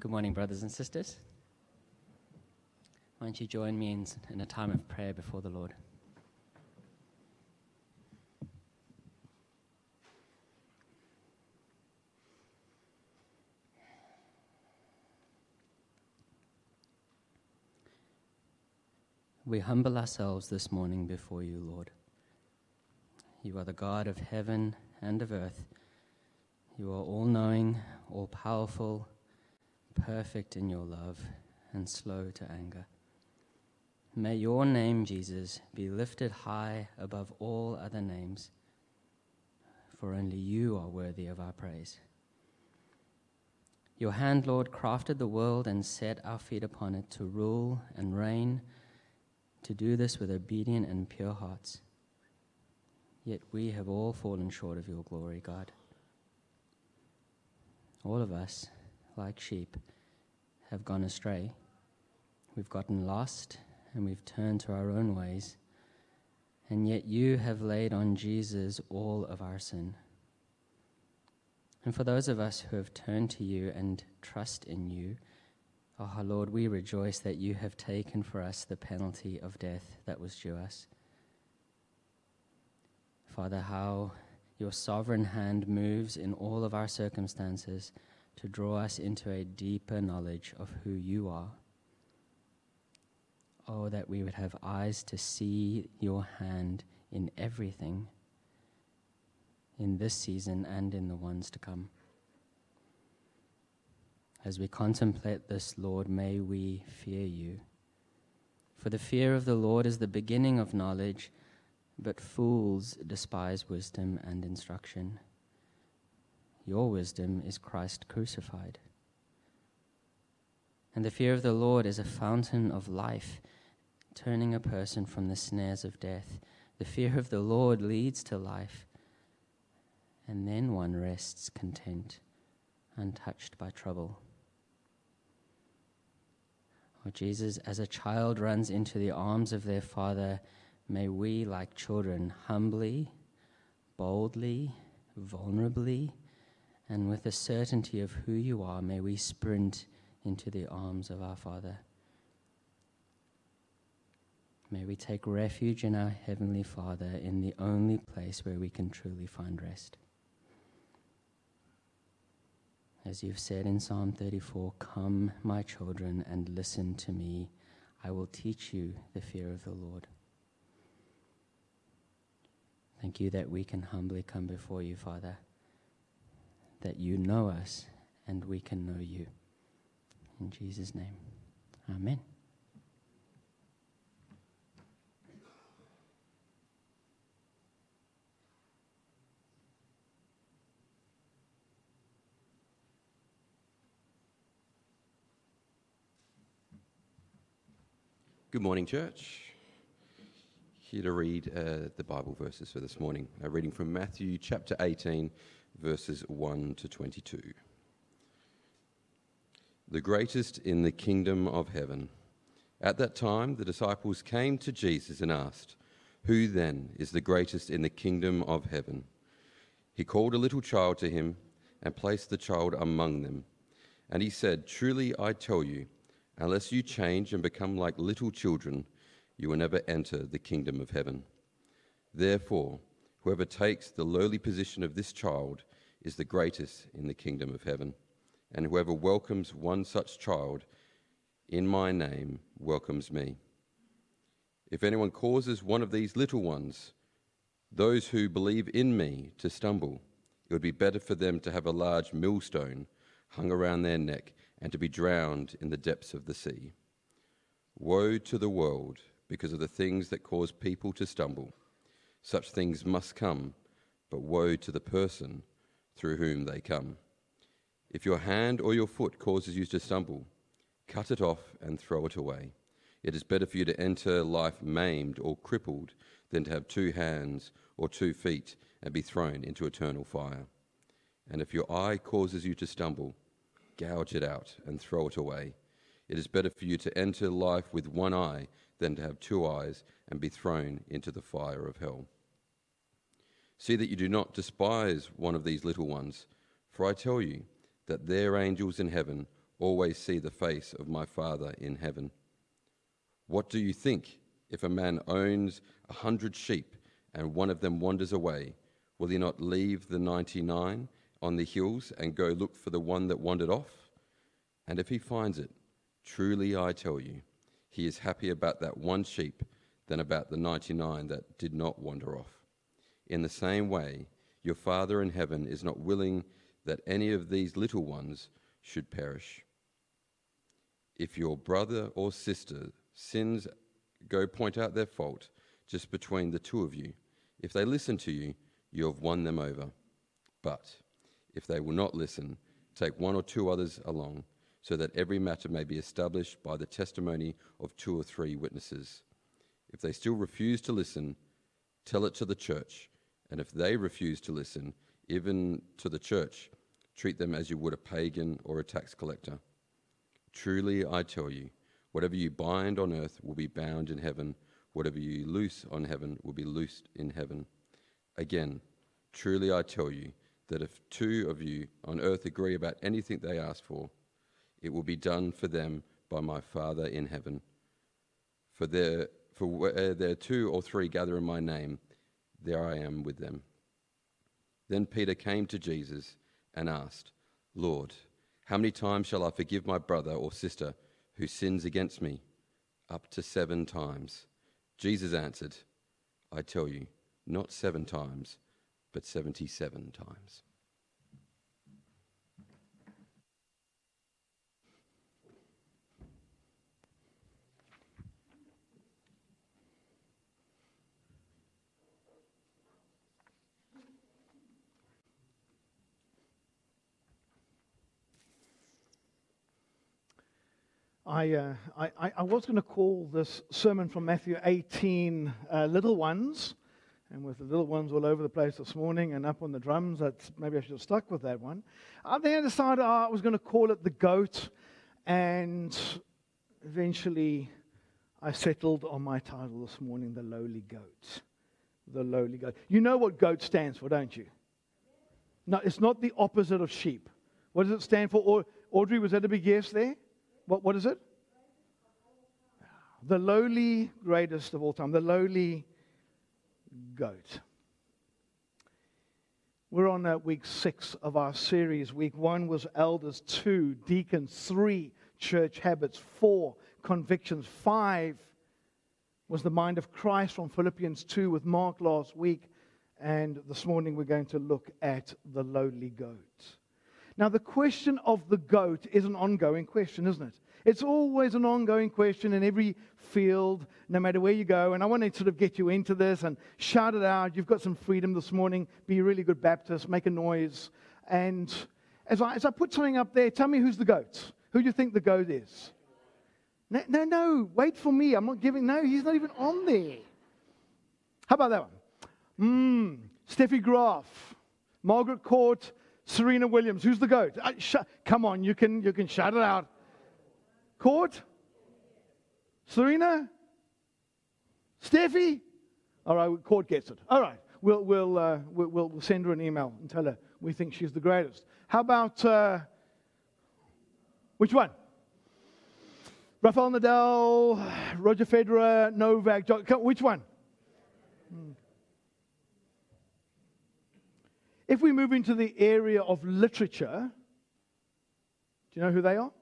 Good morning, brothers and sisters. Why don't you join me in, in a time of prayer before the Lord? We humble ourselves this morning before you, Lord. You are the God of heaven and of earth. You are all knowing, all powerful, perfect in your love, and slow to anger. May your name, Jesus, be lifted high above all other names, for only you are worthy of our praise. Your hand, Lord, crafted the world and set our feet upon it to rule and reign to do this with obedient and pure hearts. Yet we have all fallen short of your glory, God. All of us, like sheep, have gone astray. We've gotten lost and we've turned to our own ways. And yet you have laid on Jesus all of our sin. And for those of us who have turned to you and trust in you, Oh, Lord, we rejoice that you have taken for us the penalty of death that was due us. Father, how your sovereign hand moves in all of our circumstances to draw us into a deeper knowledge of who you are. Oh, that we would have eyes to see your hand in everything in this season and in the ones to come. As we contemplate this, Lord, may we fear you. For the fear of the Lord is the beginning of knowledge, but fools despise wisdom and instruction. Your wisdom is Christ crucified. And the fear of the Lord is a fountain of life, turning a person from the snares of death. The fear of the Lord leads to life, and then one rests content, untouched by trouble. Oh, Jesus, as a child runs into the arms of their father, may we, like children, humbly, boldly, vulnerably, and with the certainty of who you are, may we sprint into the arms of our Father. May we take refuge in our Heavenly Father in the only place where we can truly find rest. As you've said in Psalm 34, Come, my children, and listen to me. I will teach you the fear of the Lord. Thank you that we can humbly come before you, Father, that you know us and we can know you. In Jesus' name, Amen. Good morning, church. Here to read uh, the Bible verses for this morning. A reading from Matthew chapter 18, verses 1 to 22. The greatest in the kingdom of heaven. At that time, the disciples came to Jesus and asked, Who then is the greatest in the kingdom of heaven? He called a little child to him and placed the child among them. And he said, Truly I tell you, Unless you change and become like little children, you will never enter the kingdom of heaven. Therefore, whoever takes the lowly position of this child is the greatest in the kingdom of heaven. And whoever welcomes one such child in my name welcomes me. If anyone causes one of these little ones, those who believe in me, to stumble, it would be better for them to have a large millstone hung around their neck and to be drowned in the depths of the sea. Woe to the world because of the things that cause people to stumble. Such things must come, but woe to the person through whom they come. If your hand or your foot causes you to stumble, cut it off and throw it away. It is better for you to enter life maimed or crippled than to have two hands or two feet and be thrown into eternal fire. And if your eye causes you to stumble, gouge it out and throw it away. It is better for you to enter life with one eye than to have two eyes and be thrown into the fire of hell. See that you do not despise one of these little ones, for I tell you that their angels in heaven always see the face of my Father in heaven. What do you think if a man owns a hundred sheep and one of them wanders away? Will he not leave the ninety nine on the hills and go look for the one that wandered off? And if he finds it, truly I tell you, he is happier about that one sheep than about the ninety nine that did not wander off. In the same way, your Father in heaven is not willing that any of these little ones should perish. If your brother or sister sins, go point out their fault just between the two of you. If they listen to you, you have won them over. But if they will not listen, take one or two others along, so that every matter may be established by the testimony of two or three witnesses. If they still refuse to listen, tell it to the church. And if they refuse to listen, even to the church, treat them as you would a pagan or a tax collector. Truly, I tell you, whatever you bind on earth will be bound in heaven, whatever you loose on heaven will be loosed in heaven. Again, truly I tell you that if two of you on earth agree about anything they ask for, it will be done for them by my Father in heaven. For there, for where there are two or three gather in my name, there I am with them. Then Peter came to Jesus and asked, Lord, how many times shall I forgive my brother or sister who sins against me? Up to seven times. Jesus answered, I tell you, not seven times, but 77 times. I, uh, I, I was going to call this sermon from Matthew 18 uh, Little Ones. And with the little ones all over the place this morning and up on the drums, that's, maybe I should have stuck with that one. I then decided oh, I was going to call it the goat. And eventually I settled on my title this morning, The Lowly Goat. The Lowly Goat. You know what goat stands for, don't you? No, it's not the opposite of sheep. What does it stand for? Audrey, was that a big yes there? What, what is it? The lowly greatest of all time, the lowly goat. We're on uh, week six of our series. Week one was elders, two, deacons, three, church habits, four, convictions, five was the mind of Christ from Philippians 2 with Mark last week. And this morning we're going to look at the lowly goat. Now, the question of the goat is an ongoing question, isn't it? It's always an ongoing question in every field, no matter where you go. And I want to sort of get you into this and shout it out. You've got some freedom this morning. Be a really good Baptist. Make a noise. And as I, as I put something up there, tell me who's the goat. Who do you think the goat is? No, no, no. Wait for me. I'm not giving. No, he's not even on there. How about that one? Mmm. Steffi Graf, Margaret Court, Serena Williams. Who's the goat? Uh, sh- come on, you can, you can shout it out. Court? Serena? Steffi? All right, Court gets it. All right, we'll, we'll, uh, we'll, we'll, send her an email and tell her we think she's the greatest. How about, uh, which one? Rafael Nadal, Roger Federer, Novak, which one? Hmm. If we move into the area of literature, do you know who they are?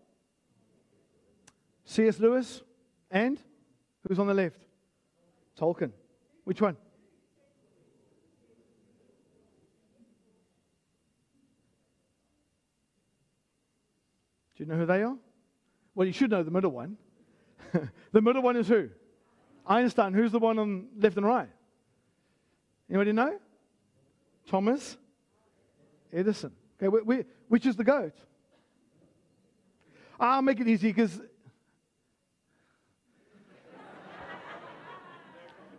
C.S. Lewis and who's on the left? Tolkien. Which one? Do you know who they are? Well, you should know the middle one. the middle one is who? Einstein. Who's the one on left and right? Anybody know? Thomas Edison. Okay, we, we, which is the goat? I'll make it easy because.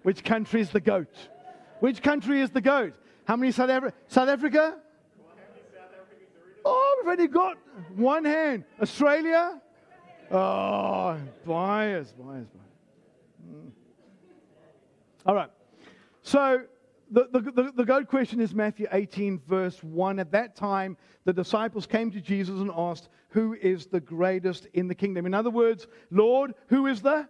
which country is the goat? Which country is the goat? How many South, Afri- South Africa? Oh, we've only got one hand. Australia? Oh, bias, bias, bias. Mm. All right. So the, the, the, the goat question is Matthew 18, verse 1. At that time, the disciples came to Jesus and asked, Who is the greatest in the kingdom? In other words, Lord, who is the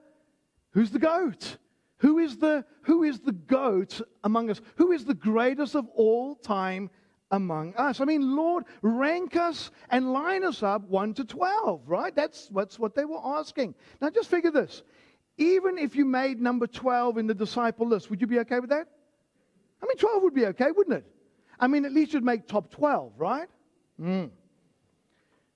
who's the goat? Who is the who is the goat among us? Who is the greatest of all time among us? I mean, Lord, rank us and line us up 1 to 12, right? That's, that's what they were asking. Now just figure this. Even if you made number 12 in the disciple list, would you be okay with that? I mean, 12 would be okay, wouldn't it? I mean, at least you'd make top 12, right? Mm.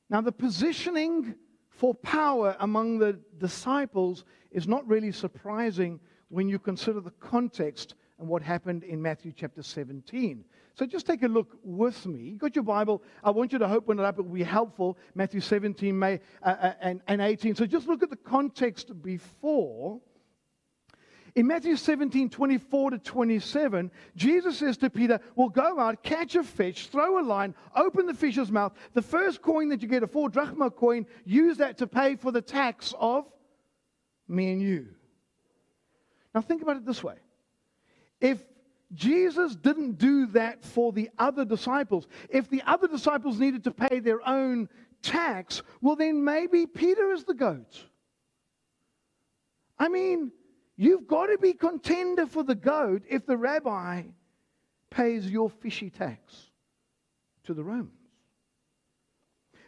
Now, the positioning for power among the disciples is not really surprising when you consider the context and what happened in Matthew chapter 17. So just take a look with me. You got your Bible. I want you to open it up. It will be helpful. Matthew 17 May, uh, uh, and, and 18. So just look at the context before. In Matthew 17, 24 to 27, Jesus says to Peter, Well, go out, catch a fish, throw a line, open the fish's mouth. The first coin that you get, a four drachma coin, use that to pay for the tax of me and you. Now, think about it this way. If Jesus didn't do that for the other disciples, if the other disciples needed to pay their own tax, well, then maybe Peter is the goat. I mean, You've got to be contender for the goat if the rabbi pays your fishy tax to the Romans.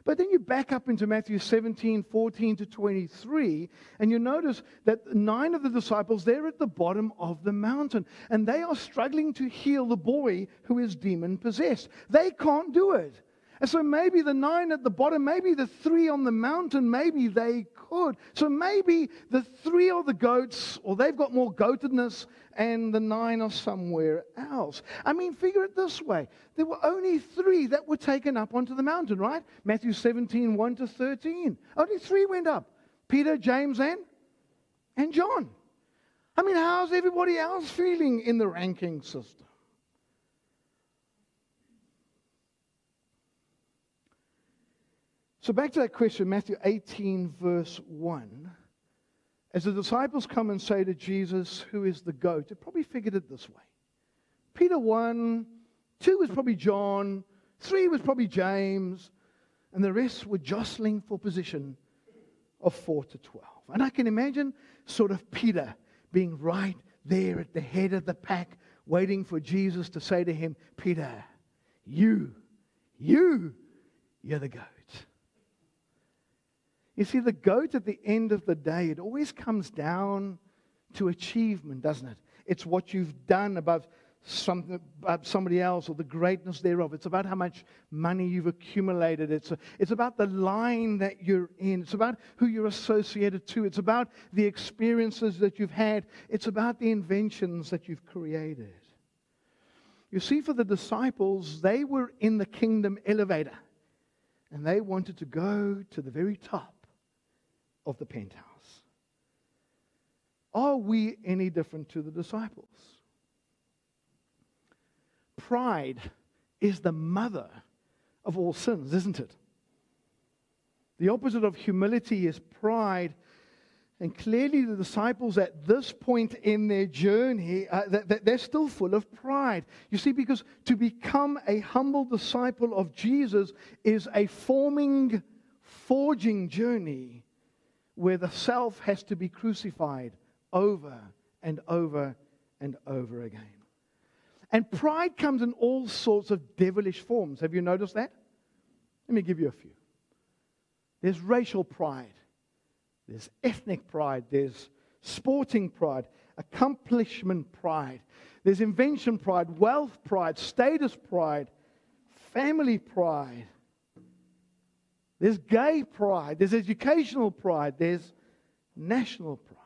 But then you back up into Matthew 17, 14 to 23, and you notice that nine of the disciples, they're at the bottom of the mountain, and they are struggling to heal the boy who is demon possessed. They can't do it. And so maybe the nine at the bottom, maybe the three on the mountain, maybe they So maybe the three are the goats, or they've got more goatedness, and the nine are somewhere else. I mean, figure it this way there were only three that were taken up onto the mountain, right? Matthew 17, 1 to 13. Only three went up Peter, James, and, and John. I mean, how's everybody else feeling in the ranking system? So, back to that question, Matthew 18, verse 1. As the disciples come and say to Jesus, Who is the goat? They probably figured it this way Peter 1, 2 was probably John, 3 was probably James, and the rest were jostling for position of 4 to 12. And I can imagine sort of Peter being right there at the head of the pack, waiting for Jesus to say to him, Peter, you, you, you're the goat. You see, the goat at the end of the day, it always comes down to achievement, doesn't it? It's what you've done above, some, above somebody else or the greatness thereof. It's about how much money you've accumulated. It's, a, it's about the line that you're in. It's about who you're associated to. It's about the experiences that you've had. It's about the inventions that you've created. You see, for the disciples, they were in the kingdom elevator and they wanted to go to the very top of the penthouse. Are we any different to the disciples? Pride is the mother of all sins, isn't it? The opposite of humility is pride. And clearly, the disciples at this point in their journey, uh, they're still full of pride. You see, because to become a humble disciple of Jesus is a forming, forging journey where the self has to be crucified over and over and over again. And pride comes in all sorts of devilish forms. Have you noticed that? Let me give you a few. There's racial pride, there's ethnic pride, there's sporting pride, accomplishment pride, there's invention pride, wealth pride, status pride, family pride. There's gay pride, there's educational pride, there's national pride.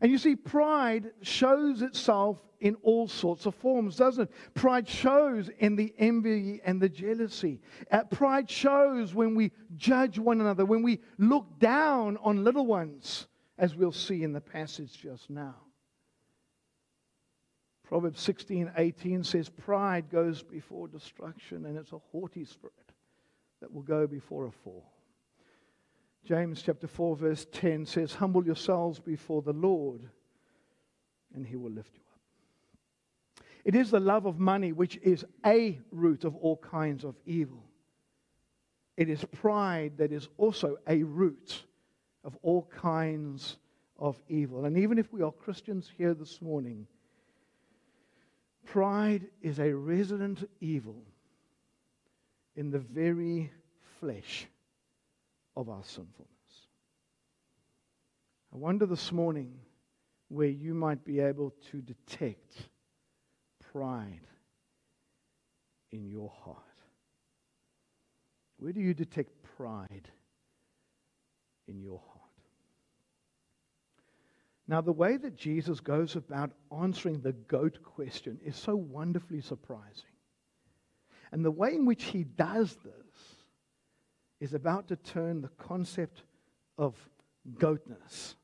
And you see, pride shows itself in all sorts of forms, doesn't it? Pride shows in the envy and the jealousy. Uh, pride shows when we judge one another, when we look down on little ones, as we'll see in the passage just now. Proverbs 16 18 says, Pride goes before destruction, and it's a haughty spirit that will go before a fall. James chapter 4, verse 10 says, Humble yourselves before the Lord, and he will lift you up. It is the love of money, which is a root of all kinds of evil. It is pride that is also a root of all kinds of evil. And even if we are Christians here this morning, pride is a resident evil in the very flesh of our sinfulness. I wonder this morning where you might be able to detect pride in your heart. Where do you detect pride in your heart? Now, the way that Jesus goes about answering the goat question is so wonderfully surprising. And the way in which he does this is about to turn the concept of goatness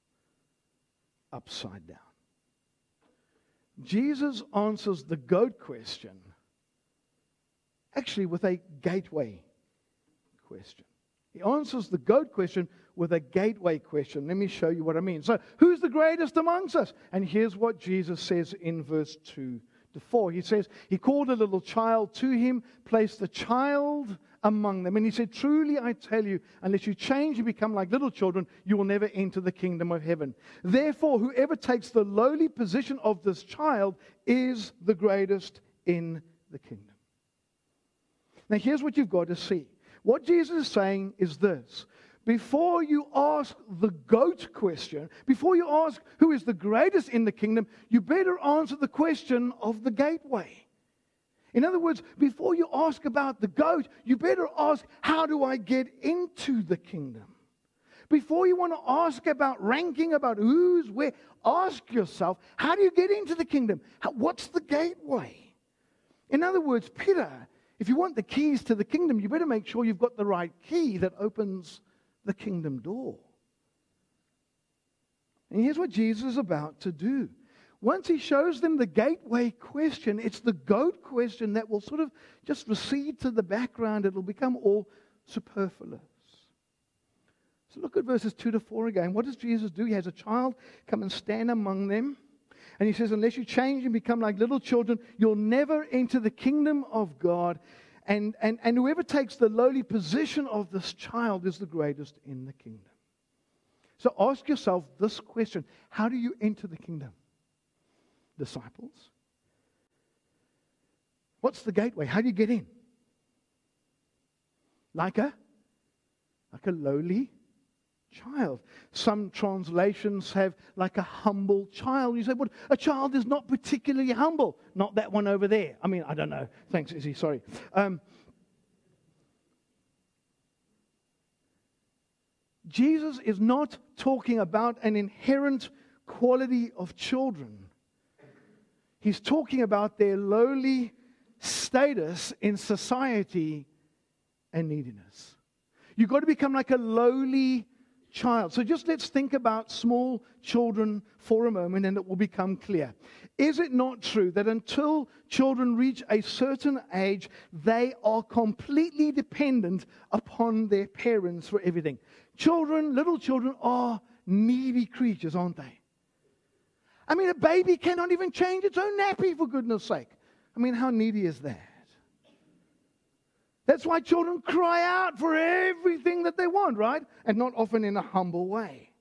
upside down. Jesus answers the goat question actually with a gateway question. He answers the goat question with a gateway question. Let me show you what I mean. So, who's the greatest amongst us? And here's what Jesus says in verse 2 to 4. He says, He called a little child to him, placed the child among them. And he said, Truly I tell you, unless you change and become like little children, you will never enter the kingdom of heaven. Therefore, whoever takes the lowly position of this child is the greatest in the kingdom. Now, here's what you've got to see. What Jesus is saying is this before you ask the goat question, before you ask who is the greatest in the kingdom, you better answer the question of the gateway. In other words, before you ask about the goat, you better ask, how do I get into the kingdom? Before you want to ask about ranking, about who's where, ask yourself, how do you get into the kingdom? How, what's the gateway? In other words, Peter, if you want the keys to the kingdom, you better make sure you've got the right key that opens the kingdom door. And here's what Jesus is about to do once he shows them the gateway question, it's the goat question that will sort of just recede to the background. It'll become all superfluous. So look at verses 2 to 4 again. What does Jesus do? He has a child come and stand among them. And he says, Unless you change and become like little children, you'll never enter the kingdom of God. And, and, and whoever takes the lowly position of this child is the greatest in the kingdom. So ask yourself this question How do you enter the kingdom? disciples? What's the gateway? How do you get in? Like a like a lowly child. Some translations have like a humble child. You say, well, a child is not particularly humble. Not that one over there. I mean, I don't know. Thanks, Izzy. Sorry. Um, Jesus is not talking about an inherent quality of children. He's talking about their lowly status in society and neediness. You've got to become like a lowly child. So just let's think about small children for a moment and it will become clear. Is it not true that until children reach a certain age, they are completely dependent upon their parents for everything? Children, little children, are needy creatures, aren't they? I mean, a baby cannot even change its own nappy, for goodness sake. I mean, how needy is that? That's why children cry out for everything that they want, right? And not often in a humble way.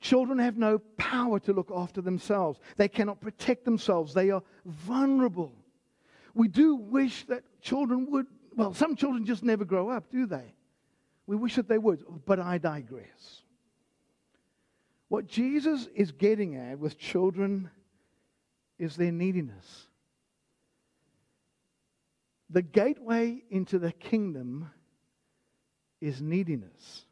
Children have no power to look after themselves, they cannot protect themselves, they are vulnerable. We do wish that children would, well, some children just never grow up, do they? We wish that they would, but I digress. What Jesus is getting at with children is their neediness. The gateway into the kingdom is neediness.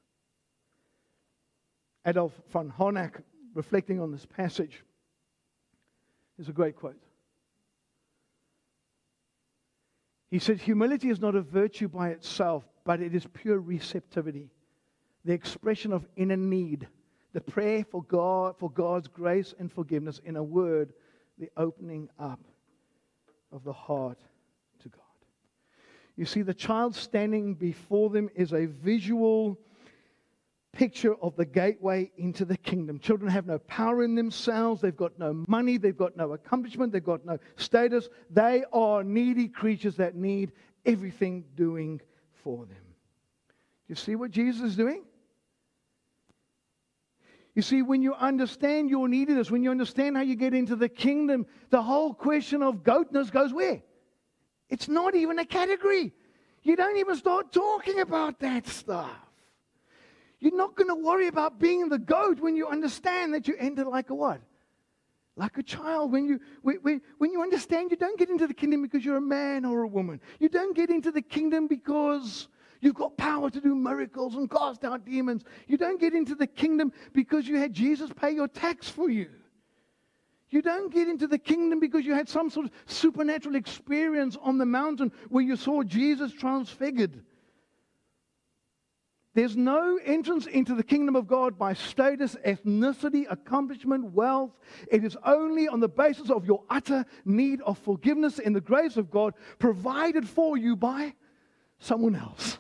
Adolf von Harnack, reflecting on this passage, is a great quote. He said, Humility is not a virtue by itself, but it is pure receptivity, the expression of inner need the prayer for God, for God's grace and forgiveness. In a word, the opening up of the heart. You see, the child standing before them is a visual picture of the gateway into the kingdom. Children have no power in themselves. They've got no money. They've got no accomplishment. They've got no status. They are needy creatures that need everything doing for them. You see what Jesus is doing? You see, when you understand your neediness, when you understand how you get into the kingdom, the whole question of goatness goes where? It's not even a category. You don't even start talking about that stuff. You're not going to worry about being the goat when you understand that you enter like a what? Like a child. When you, when, when you understand you don't get into the kingdom because you're a man or a woman. You don't get into the kingdom because you've got power to do miracles and cast out demons. You don't get into the kingdom because you had Jesus pay your tax for you. You don't get into the kingdom because you had some sort of supernatural experience on the mountain where you saw Jesus transfigured. There's no entrance into the kingdom of God by status, ethnicity, accomplishment, wealth. It is only on the basis of your utter need of forgiveness in the grace of God provided for you by someone else.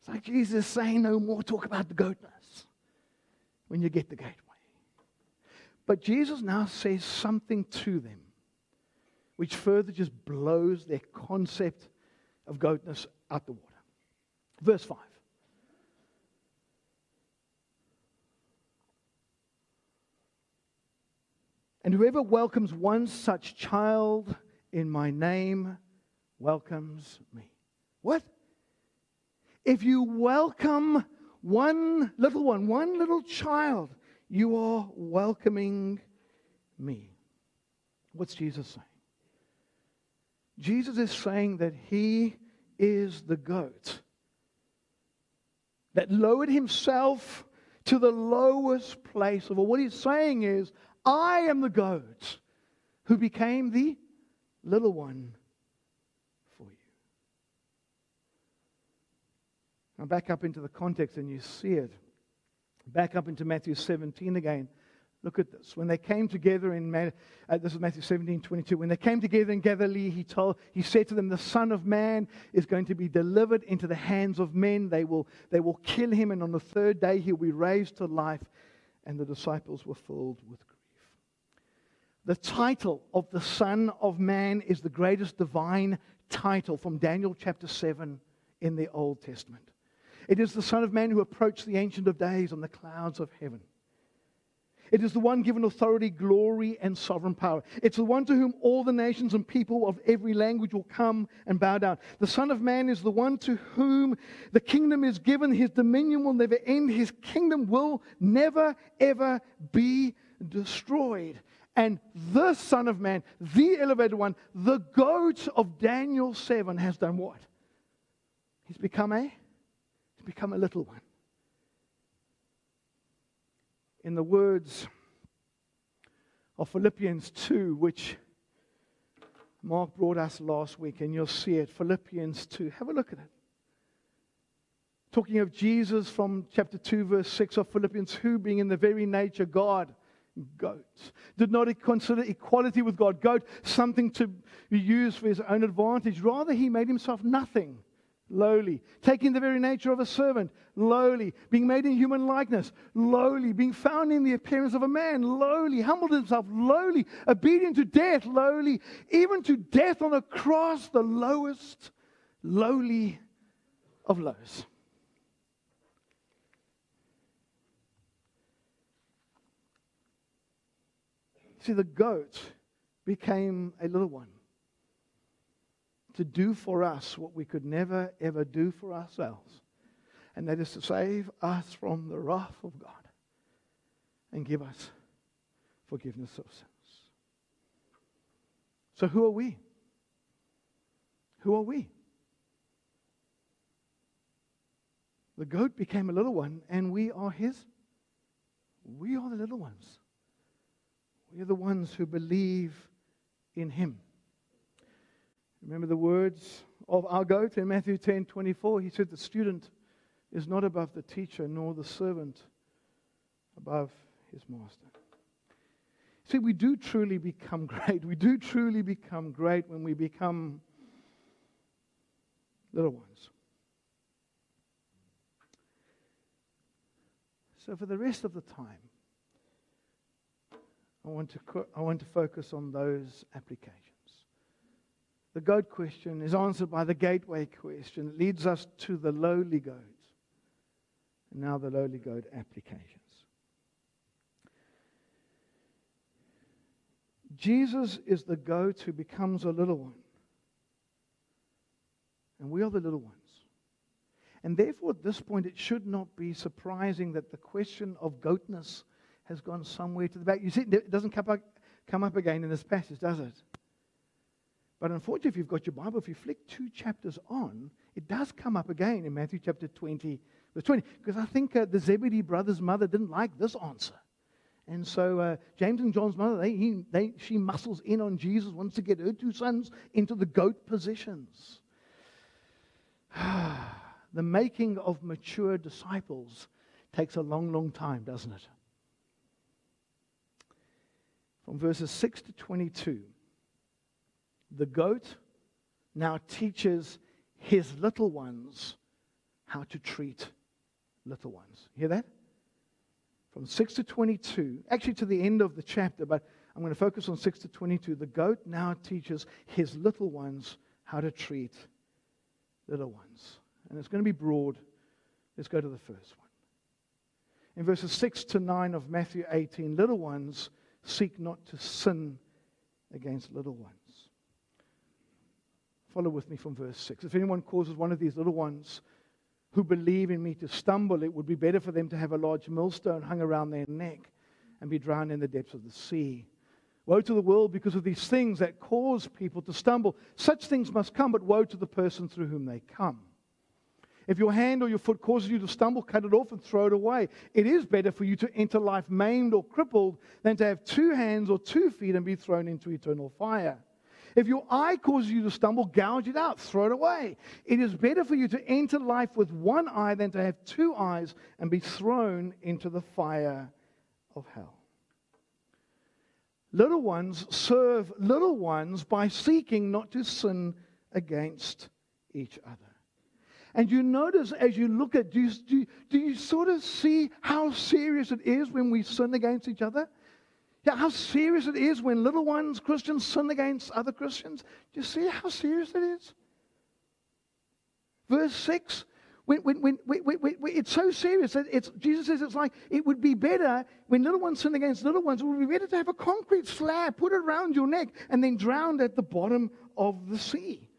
It's like Jesus saying, No more talk about the goatness when you get the gateway. But Jesus now says something to them which further just blows their concept of goatness out the water. Verse 5. And whoever welcomes one such child in my name welcomes me. What? If you welcome one little one, one little child, you are welcoming me. What's Jesus saying? Jesus is saying that he is the goat that lowered himself to the lowest place of all. What he's saying is, I am the goat who became the little one for you. Now, back up into the context and you see it. Back up into Matthew 17 again. Look at this. When they came together in, uh, this is Matthew 17, 22. When they came together in Galilee, he, told, he said to them, The Son of Man is going to be delivered into the hands of men. They will, they will kill him, and on the third day he'll be raised to life. And the disciples were filled with grief. The title of the Son of Man is the greatest divine title from Daniel chapter 7 in the Old Testament. It is the Son of Man who approached the Ancient of Days on the clouds of heaven. It is the one given authority, glory, and sovereign power. It's the one to whom all the nations and people of every language will come and bow down. The Son of Man is the one to whom the kingdom is given. His dominion will never end. His kingdom will never, ever be destroyed. And the Son of Man, the elevated one, the goat of Daniel 7, has done what? He's become a, become a little one in the words of Philippians 2, which Mark brought us last week, and you'll see it. Philippians 2. Have a look at it. Talking of Jesus from chapter 2, verse 6 of Philippians, who being in the very nature God, goat, did not consider equality with God, goat, something to be used for his own advantage. Rather, he made himself nothing lowly, taking the very nature of a servant, lowly, being made in human likeness, lowly, being found in the appearance of a man, lowly, humbled himself, lowly, obedient to death, lowly, even to death on a cross, the lowest, lowly of lows. See, the goat became a little one to do for us what we could never, ever do for ourselves. And that is to save us from the wrath of God and give us forgiveness of sins. So, who are we? Who are we? The goat became a little one, and we are his. We are the little ones. We are the ones who believe in him. Remember the words of our goat in Matthew 10 24? He said, The student is not above the teacher, nor the servant above his master. See, we do truly become great. We do truly become great when we become little ones. So, for the rest of the time, I want to, I want to focus on those applications. The goat question is answered by the gateway question. It leads us to the lowly goat. And now the lowly goat applications. Jesus is the goat who becomes a little one. And we are the little ones. And therefore, at this point, it should not be surprising that the question of goatness has gone somewhere to the back. You see, it doesn't come up, come up again in this passage, does it? But unfortunately, if you've got your Bible, if you flick two chapters on, it does come up again in Matthew chapter 20, verse 20. Because I think uh, the Zebedee brothers' mother didn't like this answer. And so uh, James and John's mother, they, he, they, she muscles in on Jesus, wants to get her two sons into the goat positions. the making of mature disciples takes a long, long time, doesn't it? From verses 6 to 22, the goat now teaches his little ones how to treat little ones. Hear that? From 6 to 22, actually to the end of the chapter, but I'm going to focus on 6 to 22. The goat now teaches his little ones how to treat little ones. And it's going to be broad. Let's go to the first one. In verses 6 to 9 of Matthew 18, little ones seek not to sin against little ones. Follow with me from verse 6. If anyone causes one of these little ones who believe in me to stumble, it would be better for them to have a large millstone hung around their neck and be drowned in the depths of the sea. Woe to the world because of these things that cause people to stumble. Such things must come, but woe to the person through whom they come. If your hand or your foot causes you to stumble, cut it off and throw it away. It is better for you to enter life maimed or crippled than to have two hands or two feet and be thrown into eternal fire. If your eye causes you to stumble, gouge it out, throw it away. It is better for you to enter life with one eye than to have two eyes and be thrown into the fire of hell. Little ones serve little ones by seeking not to sin against each other. And you notice as you look at, do you, do, do you sort of see how serious it is when we sin against each other? Yeah, how serious it is when little ones, Christians, sin against other Christians. Do you see how serious it is? Verse 6 when, when, when, when, it's so serious that it's, Jesus says it's like it would be better when little ones sin against little ones, it would be better to have a concrete slab put around your neck and then drowned at the bottom of the sea.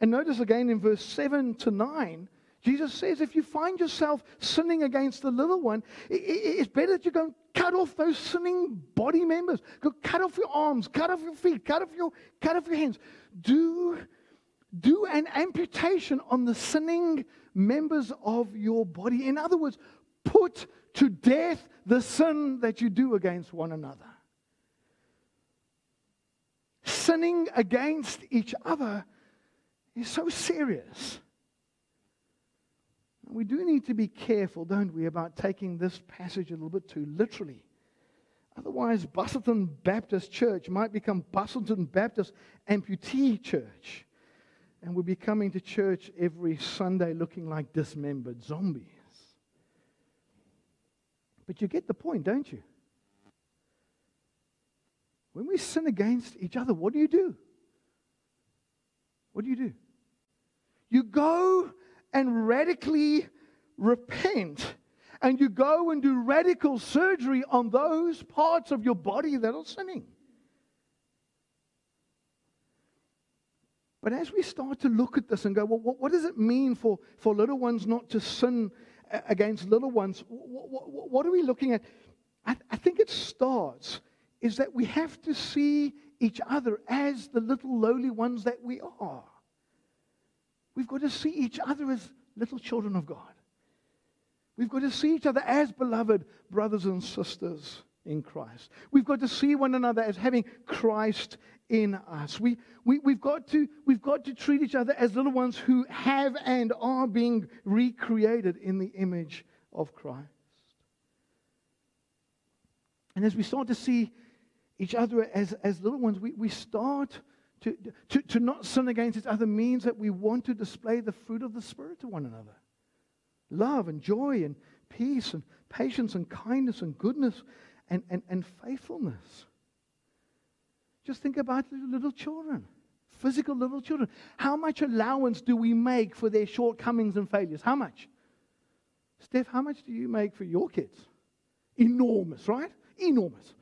And notice again in verse 7 to 9, Jesus says if you find yourself sinning against the little one, it's better that you go and cut off those sinning body members. Go cut off your arms, cut off your feet, cut off your, cut off your hands. Do do an amputation on the sinning members of your body. In other words, put to death the sin that you do against one another. Sinning against each other is so serious. We do need to be careful, don't we, about taking this passage a little bit too literally. Otherwise, Busselton Baptist Church might become Busselton Baptist Amputee Church and we'll be coming to church every Sunday looking like dismembered zombies. But you get the point, don't you? When we sin against each other, what do you do? What do you do? You go and radically repent, and you go and do radical surgery on those parts of your body that are sinning. But as we start to look at this and go, well, what, what does it mean for, for little ones not to sin uh, against little ones? What, what, what are we looking at? I, I think it starts is that we have to see each other as the little lowly ones that we are. We've got to see each other as little children of God. We've got to see each other as beloved brothers and sisters in Christ. We've got to see one another as having Christ in us. We, we, we've, got to, we've got to treat each other as little ones who have and are being recreated in the image of Christ. And as we start to see each other as, as little ones, we, we start To, to, to not sin against each other means that we want to display the fruit of the Spirit to one another love and joy and peace and patience and kindness and goodness and, and, and faithfulness. Just think about little children, physical little children. How much allowance do we make for their shortcomings and failures? How much? Steph, how much do you make for your kids? Enormous, right? Enormous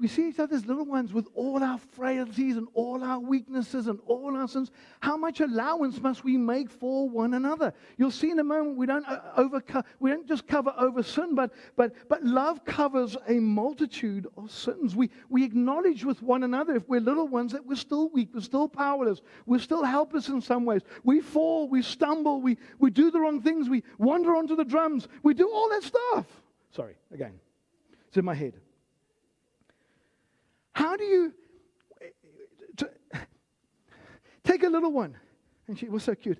we see each other as little ones with all our frailties and all our weaknesses and all our sins, how much allowance must we make for one another? You'll see in a moment we don't uh, overco- we don't just cover over sin, but but but love covers a multitude of sins. We we acknowledge with one another if we're little ones that we're still weak, we're still powerless, we're still helpless in some ways. We fall, we stumble, we we do the wrong things, we wander onto the drums, we do all that stuff. Sorry, again, it's in my head. How do you take a little one? And she was so cute.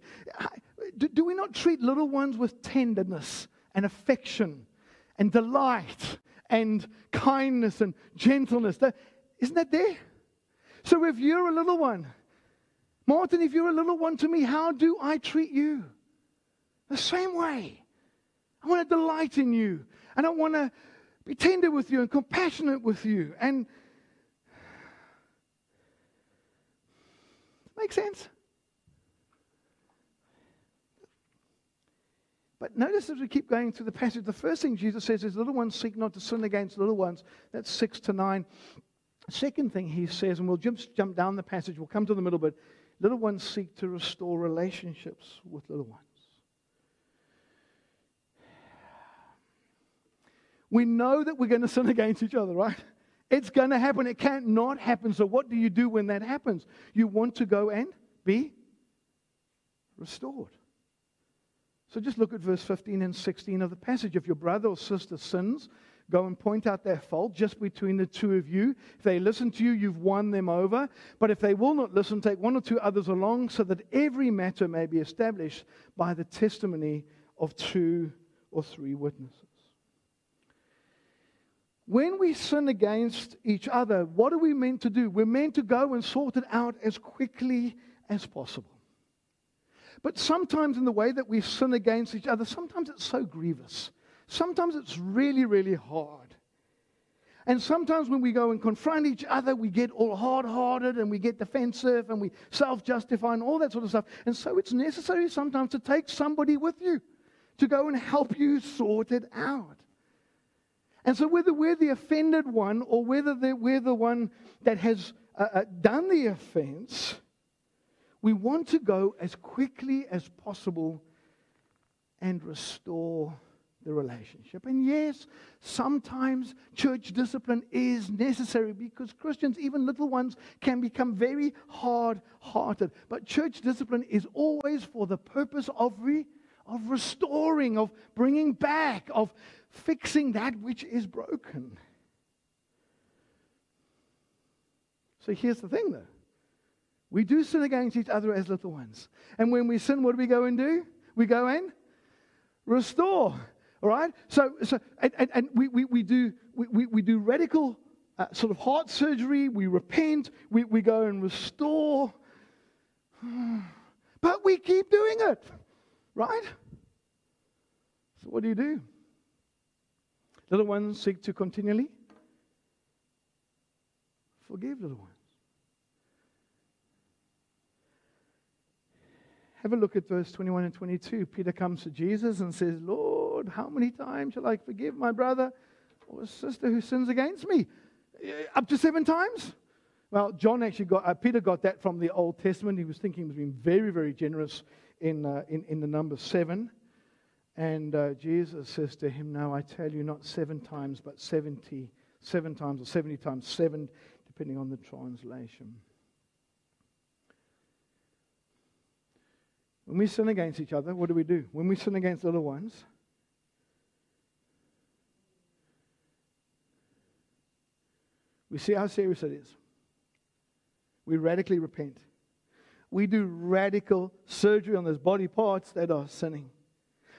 Do, do we not treat little ones with tenderness and affection and delight and kindness and gentleness? Isn't that there? So if you're a little one, Martin, if you're a little one to me, how do I treat you? The same way. I want to delight in you. And I want to be tender with you and compassionate with you and Make sense? But notice as we keep going through the passage, the first thing Jesus says is, Little ones seek not to sin against little ones. That's six to nine. Second thing he says, and we'll just jump down the passage, we'll come to the middle, but little ones seek to restore relationships with little ones. We know that we're going to sin against each other, right? It's going to happen. It can't not happen. So, what do you do when that happens? You want to go and be restored. So, just look at verse 15 and 16 of the passage. If your brother or sister sins, go and point out their fault just between the two of you. If they listen to you, you've won them over. But if they will not listen, take one or two others along so that every matter may be established by the testimony of two or three witnesses. When we sin against each other, what are we meant to do? We're meant to go and sort it out as quickly as possible. But sometimes, in the way that we sin against each other, sometimes it's so grievous. Sometimes it's really, really hard. And sometimes when we go and confront each other, we get all hard hearted and we get defensive and we self justify and all that sort of stuff. And so it's necessary sometimes to take somebody with you to go and help you sort it out. And so, whether we're the offended one or whether we're the one that has uh, uh, done the offense, we want to go as quickly as possible and restore the relationship. And yes, sometimes church discipline is necessary because Christians, even little ones, can become very hard hearted. But church discipline is always for the purpose of, re- of restoring, of bringing back, of fixing that which is broken. So here's the thing, though. We do sin against each other as little ones. And when we sin, what do we go and do? We go and restore. All right? So, so and, and, and we, we, we, do, we, we do radical uh, sort of heart surgery. We repent. We, we go and restore. But we keep doing it. Right? So, what do you do? Little ones seek to continually forgive little ones. Have a look at verse 21 and 22. Peter comes to Jesus and says, Lord, how many times shall I forgive my brother or sister who sins against me? Up to seven times? Well, John actually got, uh, Peter got that from the Old Testament. He was thinking he was being very, very generous in, uh, in, in the number seven. And uh, Jesus says to him, Now I tell you, not seven times, but 70, seven times or 70 times seven, depending on the translation. When we sin against each other, what do we do? When we sin against little ones, we see how serious it is. We radically repent. We do radical surgery on those body parts that are sinning.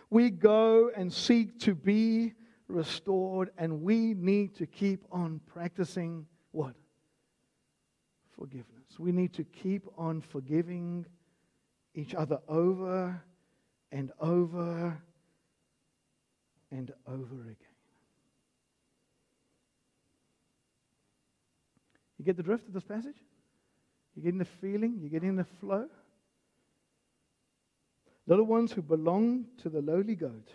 We go and seek to be restored, and we need to keep on practicing what? forgiveness. We need to keep on forgiving each other over and over and over again. You get the drift of this passage? You getting the feeling? You getting the flow? Little ones who belong to the lowly goat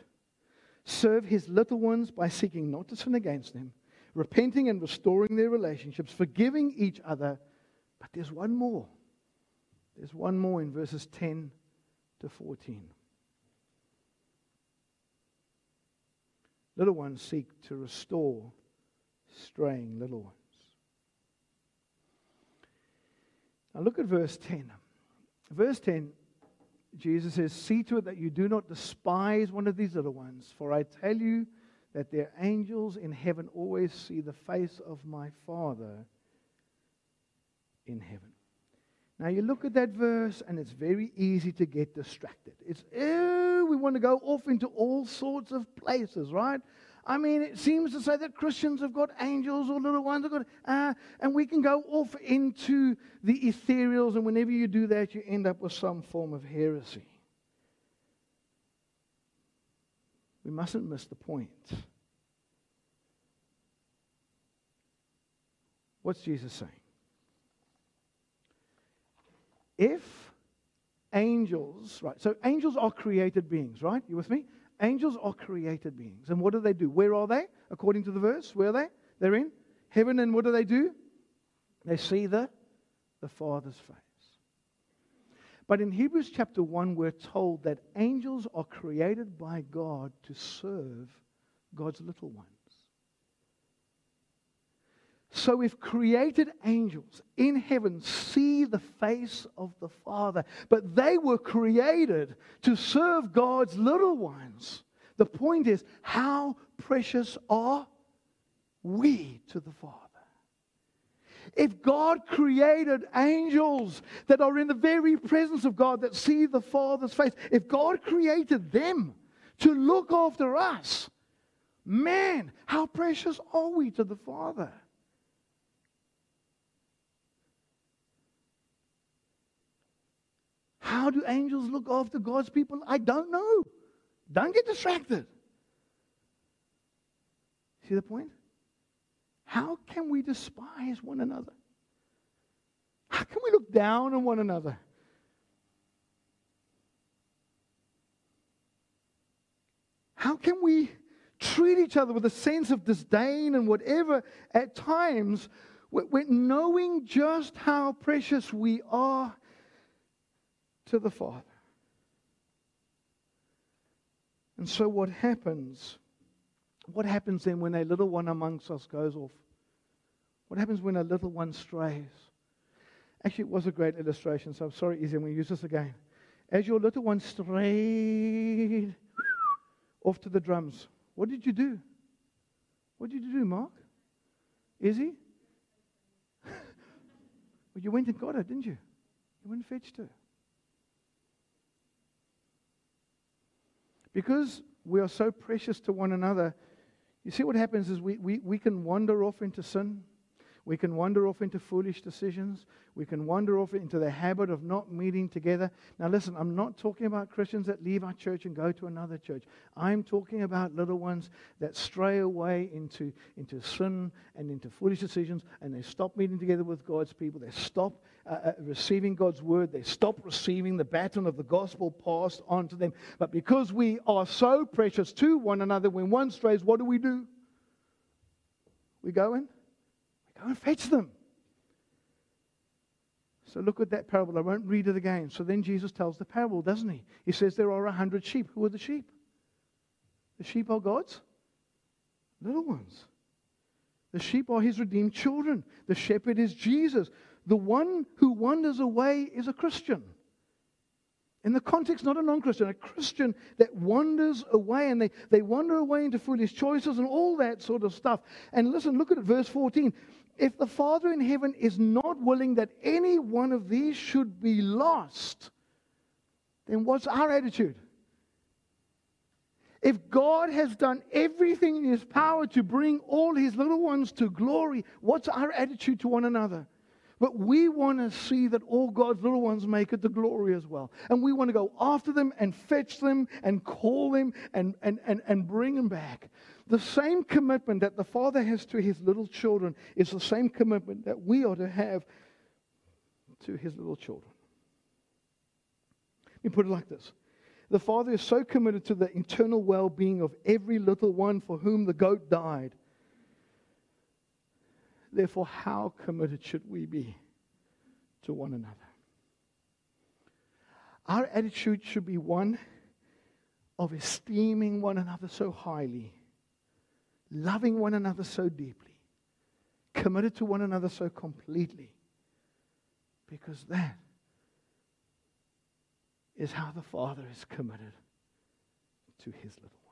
serve his little ones by seeking not to sin against them, repenting and restoring their relationships, forgiving each other. But there's one more. There's one more in verses 10 to 14. Little ones seek to restore straying little ones. Now look at verse 10. Verse 10, Jesus says, See to it that you do not despise one of these little ones, for I tell you that their angels in heaven always see the face of my Father in heaven. Now you look at that verse, and it's very easy to get distracted. It's, oh, we want to go off into all sorts of places, right? I mean, it seems to say that Christians have got angels or little ones, have got, uh, and we can go off into the ethereals, and whenever you do that, you end up with some form of heresy. We mustn't miss the point. What's Jesus saying? If angels, right, so angels are created beings, right? You with me? Angels are created beings. And what do they do? Where are they? According to the verse, where are they? They're in heaven, and what do they do? They see the, the Father's face. But in Hebrews chapter 1, we're told that angels are created by God to serve God's little ones. So, if created angels in heaven see the face of the Father, but they were created to serve God's little ones, the point is, how precious are we to the Father? If God created angels that are in the very presence of God, that see the Father's face, if God created them to look after us, man, how precious are we to the Father? How do angels look after God's people? I don't know. Don't get distracted. See the point? How can we despise one another? How can we look down on one another? How can we treat each other with a sense of disdain and whatever at times, we're knowing just how precious we are to the Father. And so, what happens? What happens then when a little one amongst us goes off? What happens when a little one strays? Actually, it was a great illustration, so I'm sorry, Izzy, I'm going to use this again. As your little one strayed off to the drums, what did you do? What did you do, Mark? Izzy? well, you went and got her, didn't you? You went and fetched her. Because we are so precious to one another, you see what happens is we, we, we can wander off into sin. We can wander off into foolish decisions. We can wander off into the habit of not meeting together. Now, listen, I'm not talking about Christians that leave our church and go to another church. I'm talking about little ones that stray away into, into sin and into foolish decisions, and they stop meeting together with God's people. They stop uh, uh, receiving God's word. They stop receiving the baton of the gospel passed on to them. But because we are so precious to one another, when one strays, what do we do? We go in And fetch them. So look at that parable. I won't read it again. So then Jesus tells the parable, doesn't he? He says there are a hundred sheep. Who are the sheep? The sheep are God's little ones. The sheep are his redeemed children. The shepherd is Jesus. The one who wanders away is a Christian. In the context, not a non Christian, a Christian that wanders away and they, they wander away into foolish choices and all that sort of stuff. And listen, look at verse 14. If the Father in heaven is not willing that any one of these should be lost, then what's our attitude? If God has done everything in his power to bring all his little ones to glory, what's our attitude to one another? But we want to see that all God's little ones make it to glory as well. And we want to go after them and fetch them and call them and, and, and, and bring them back. The same commitment that the Father has to his little children is the same commitment that we are to have to his little children. Let me put it like this The Father is so committed to the eternal well being of every little one for whom the goat died Therefore, how committed should we be to one another? Our attitude should be one of esteeming one another so highly, loving one another so deeply, committed to one another so completely, because that is how the Father is committed to his little.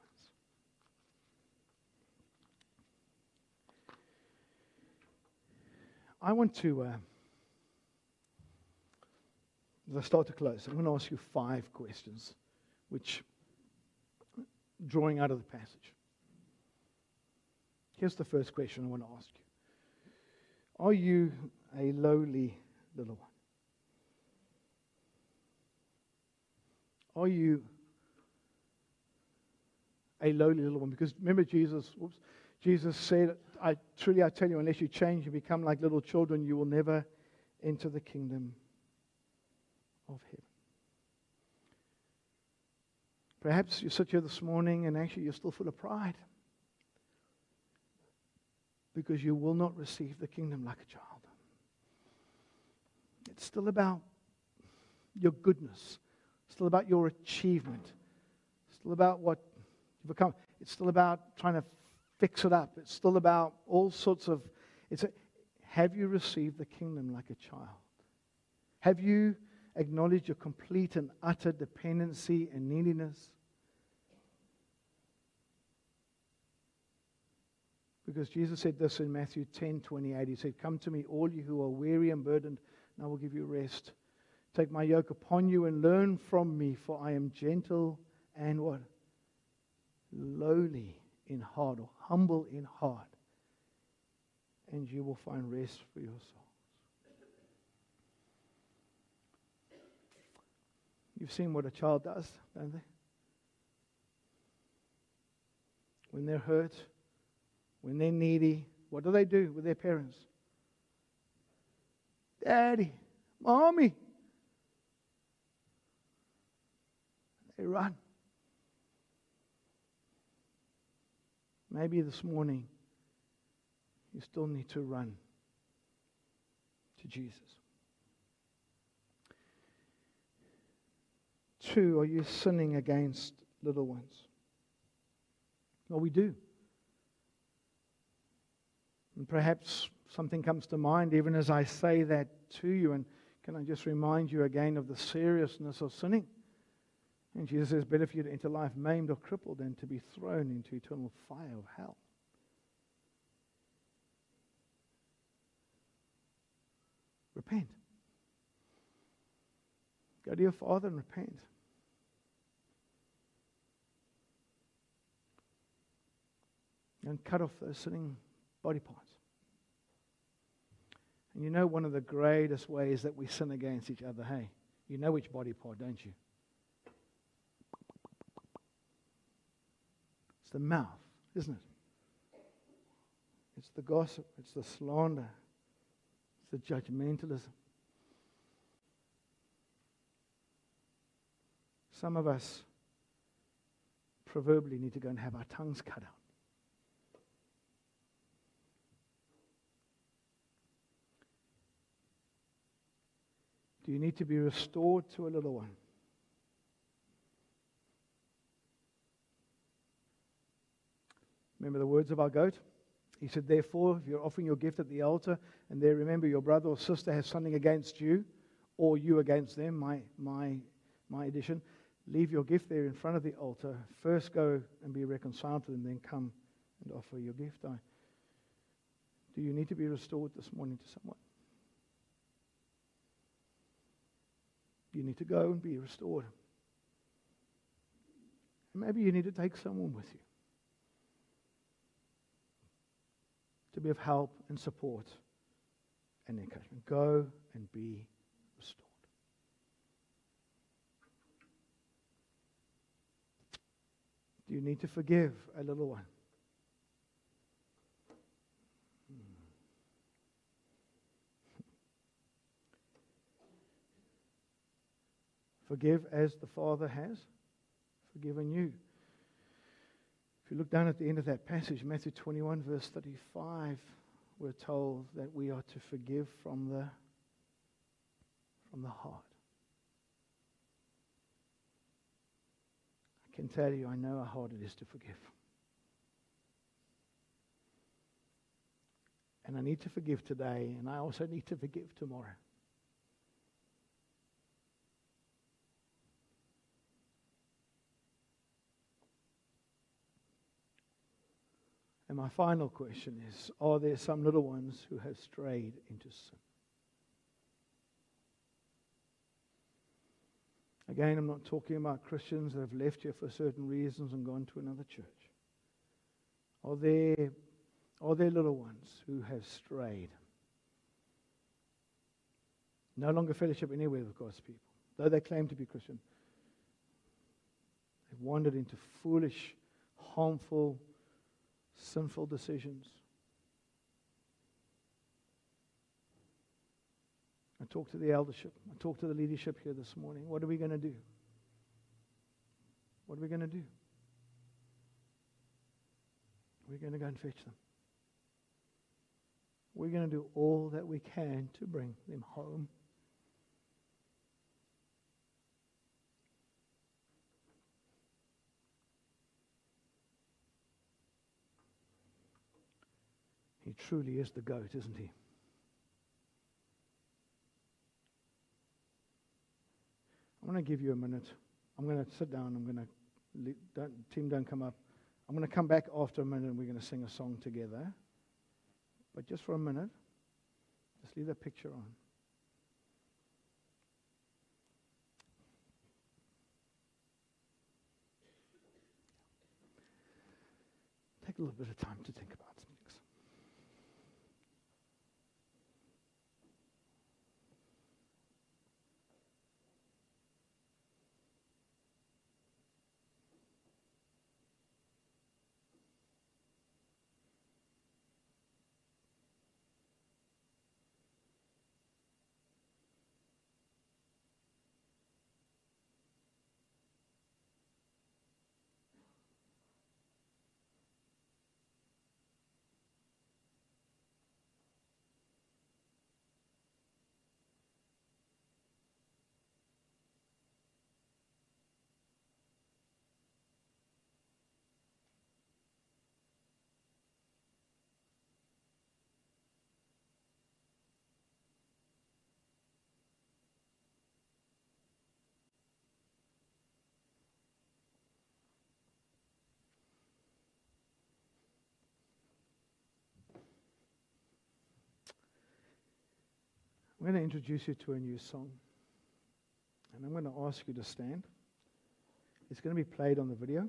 I want to, uh, as I start to close, I'm going to ask you five questions, which drawing out of the passage. Here's the first question I want to ask you Are you a lowly little one? Are you a lowly little one? Because remember, Jesus, whoops, Jesus said, I truly I tell you, unless you change and become like little children, you will never enter the kingdom of heaven. Perhaps you sit here this morning and actually you're still full of pride because you will not receive the kingdom like a child. It's still about your goodness, still about your achievement, still about what you've become. It's still about trying to fix it up. It's still about all sorts of. It's a, have you received the kingdom like a child? Have you acknowledged your complete and utter dependency and neediness? Because Jesus said this in Matthew 10 28. He said, Come to me, all you who are weary and burdened, and I will give you rest. Take my yoke upon you and learn from me, for I am gentle and what? Lowly in heart or humble in heart, and you will find rest for your souls. You've seen what a child does, don't they? When they're hurt, when they're needy, what do they do with their parents? Daddy, mommy. They run. Maybe this morning you still need to run to Jesus. Two, are you sinning against little ones? Well, we do. And perhaps something comes to mind even as I say that to you. And can I just remind you again of the seriousness of sinning? And Jesus says, better for you to enter life maimed or crippled than to be thrown into eternal fire of hell. Repent. Go to your Father and repent. And cut off those sinning body parts. And you know one of the greatest ways that we sin against each other, hey? You know which body part, don't you? The mouth, isn't it? It's the gossip, it's the slander, it's the judgmentalism. Some of us proverbially need to go and have our tongues cut out. Do you need to be restored to a little one? Remember the words of our goat? He said, Therefore, if you're offering your gift at the altar, and there remember your brother or sister has something against you, or you against them, my, my, my addition, leave your gift there in front of the altar. First go and be reconciled to them, then come and offer your gift. I, do you need to be restored this morning to someone? You need to go and be restored. Maybe you need to take someone with you. To be of help and support and encouragement. Go and be restored. Do you need to forgive a little one? Hmm. Forgive as the Father has forgiven you. You look down at the end of that passage, Matthew 21, verse 35, we're told that we are to forgive from the, from the heart. I can tell you, I know how hard it is to forgive. And I need to forgive today, and I also need to forgive tomorrow. And my final question is Are there some little ones who have strayed into sin? Again, I'm not talking about Christians that have left here for certain reasons and gone to another church. Are there, are there little ones who have strayed? No longer fellowship anywhere with God's people, though they claim to be Christian. They've wandered into foolish, harmful, sinful decisions. I talked to the eldership. I talked to the leadership here this morning. What are we going to do? What are we going to do? We're going to go and fetch them. We're going to do all that we can to bring them home. He truly is the goat, isn't he? I'm going to give you a minute. I'm going to sit down. I'm going to, don't, team, don't come up. I'm going to come back after a minute and we're going to sing a song together. But just for a minute, just leave that picture on. Take a little bit of time to think about it. I'm going to introduce you to a new song. And I'm going to ask you to stand. It's going to be played on the video.